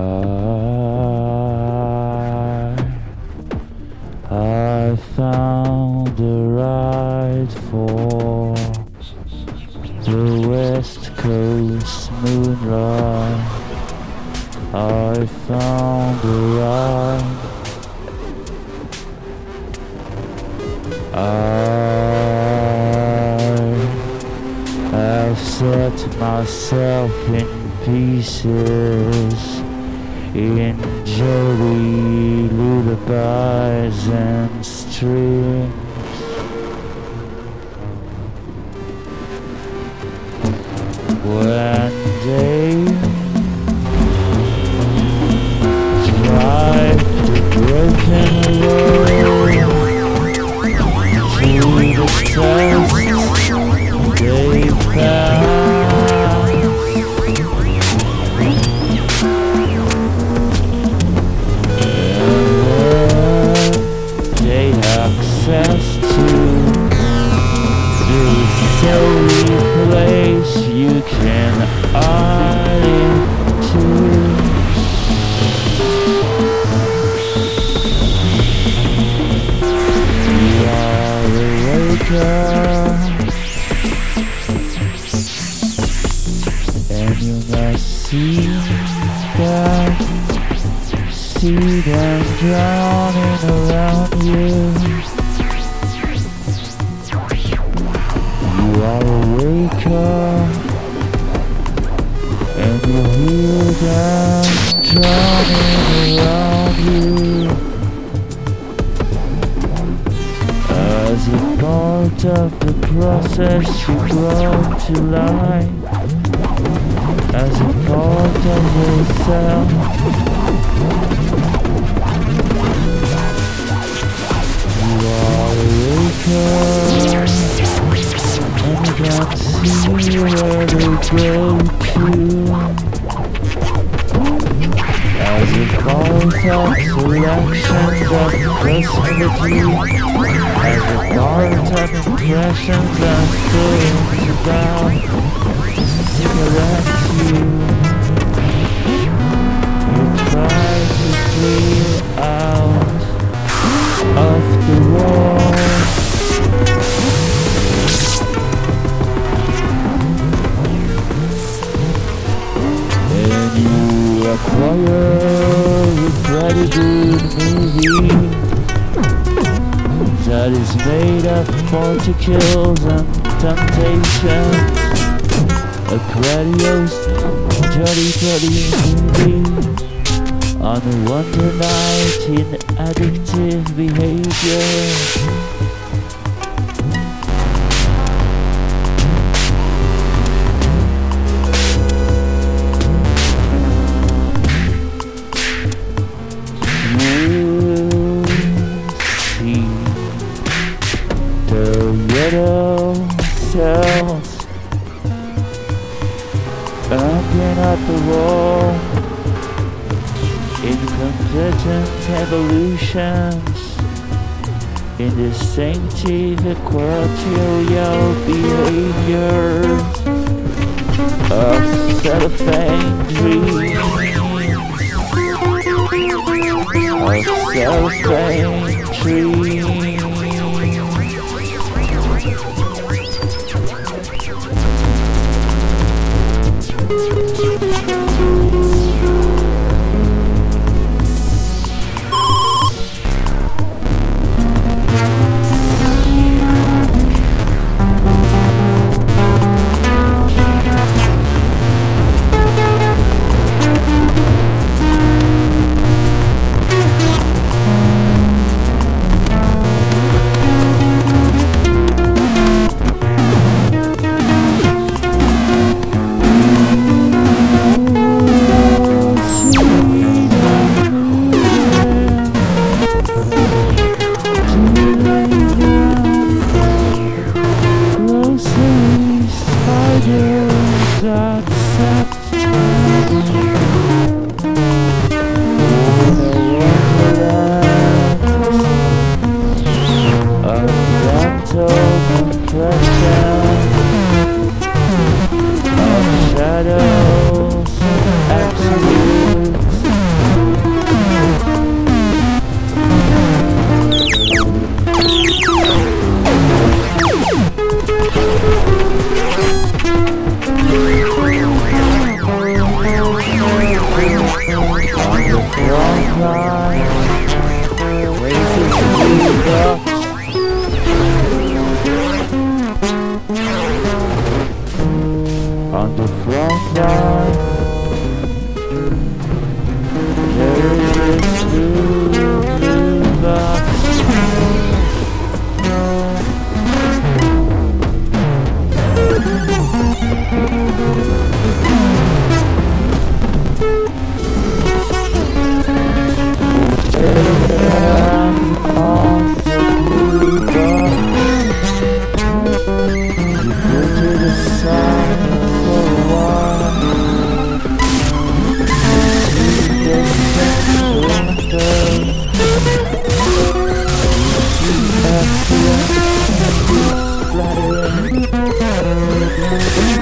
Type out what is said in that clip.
I, I found the right for the West Coast moonlight. I found the right. I have set myself in pieces in jolly lullabies and strings. Silly place you can hide into. You are awakened, and you must see that see them drowning around you. You are awakened, and you hear them drowning around you. As a part of the process, you grow to life. As a part of yourself. Impressions and feelings about cigarettes you. You try to clear out of the wall. And you acquire good movie that is made of particles and temptations. A grandiose, dirty, dirty movie on a wonder night in addictive behavior. In distinctive equatorial behaviors of cellophane dreams. Of cellophane dreams Thank you.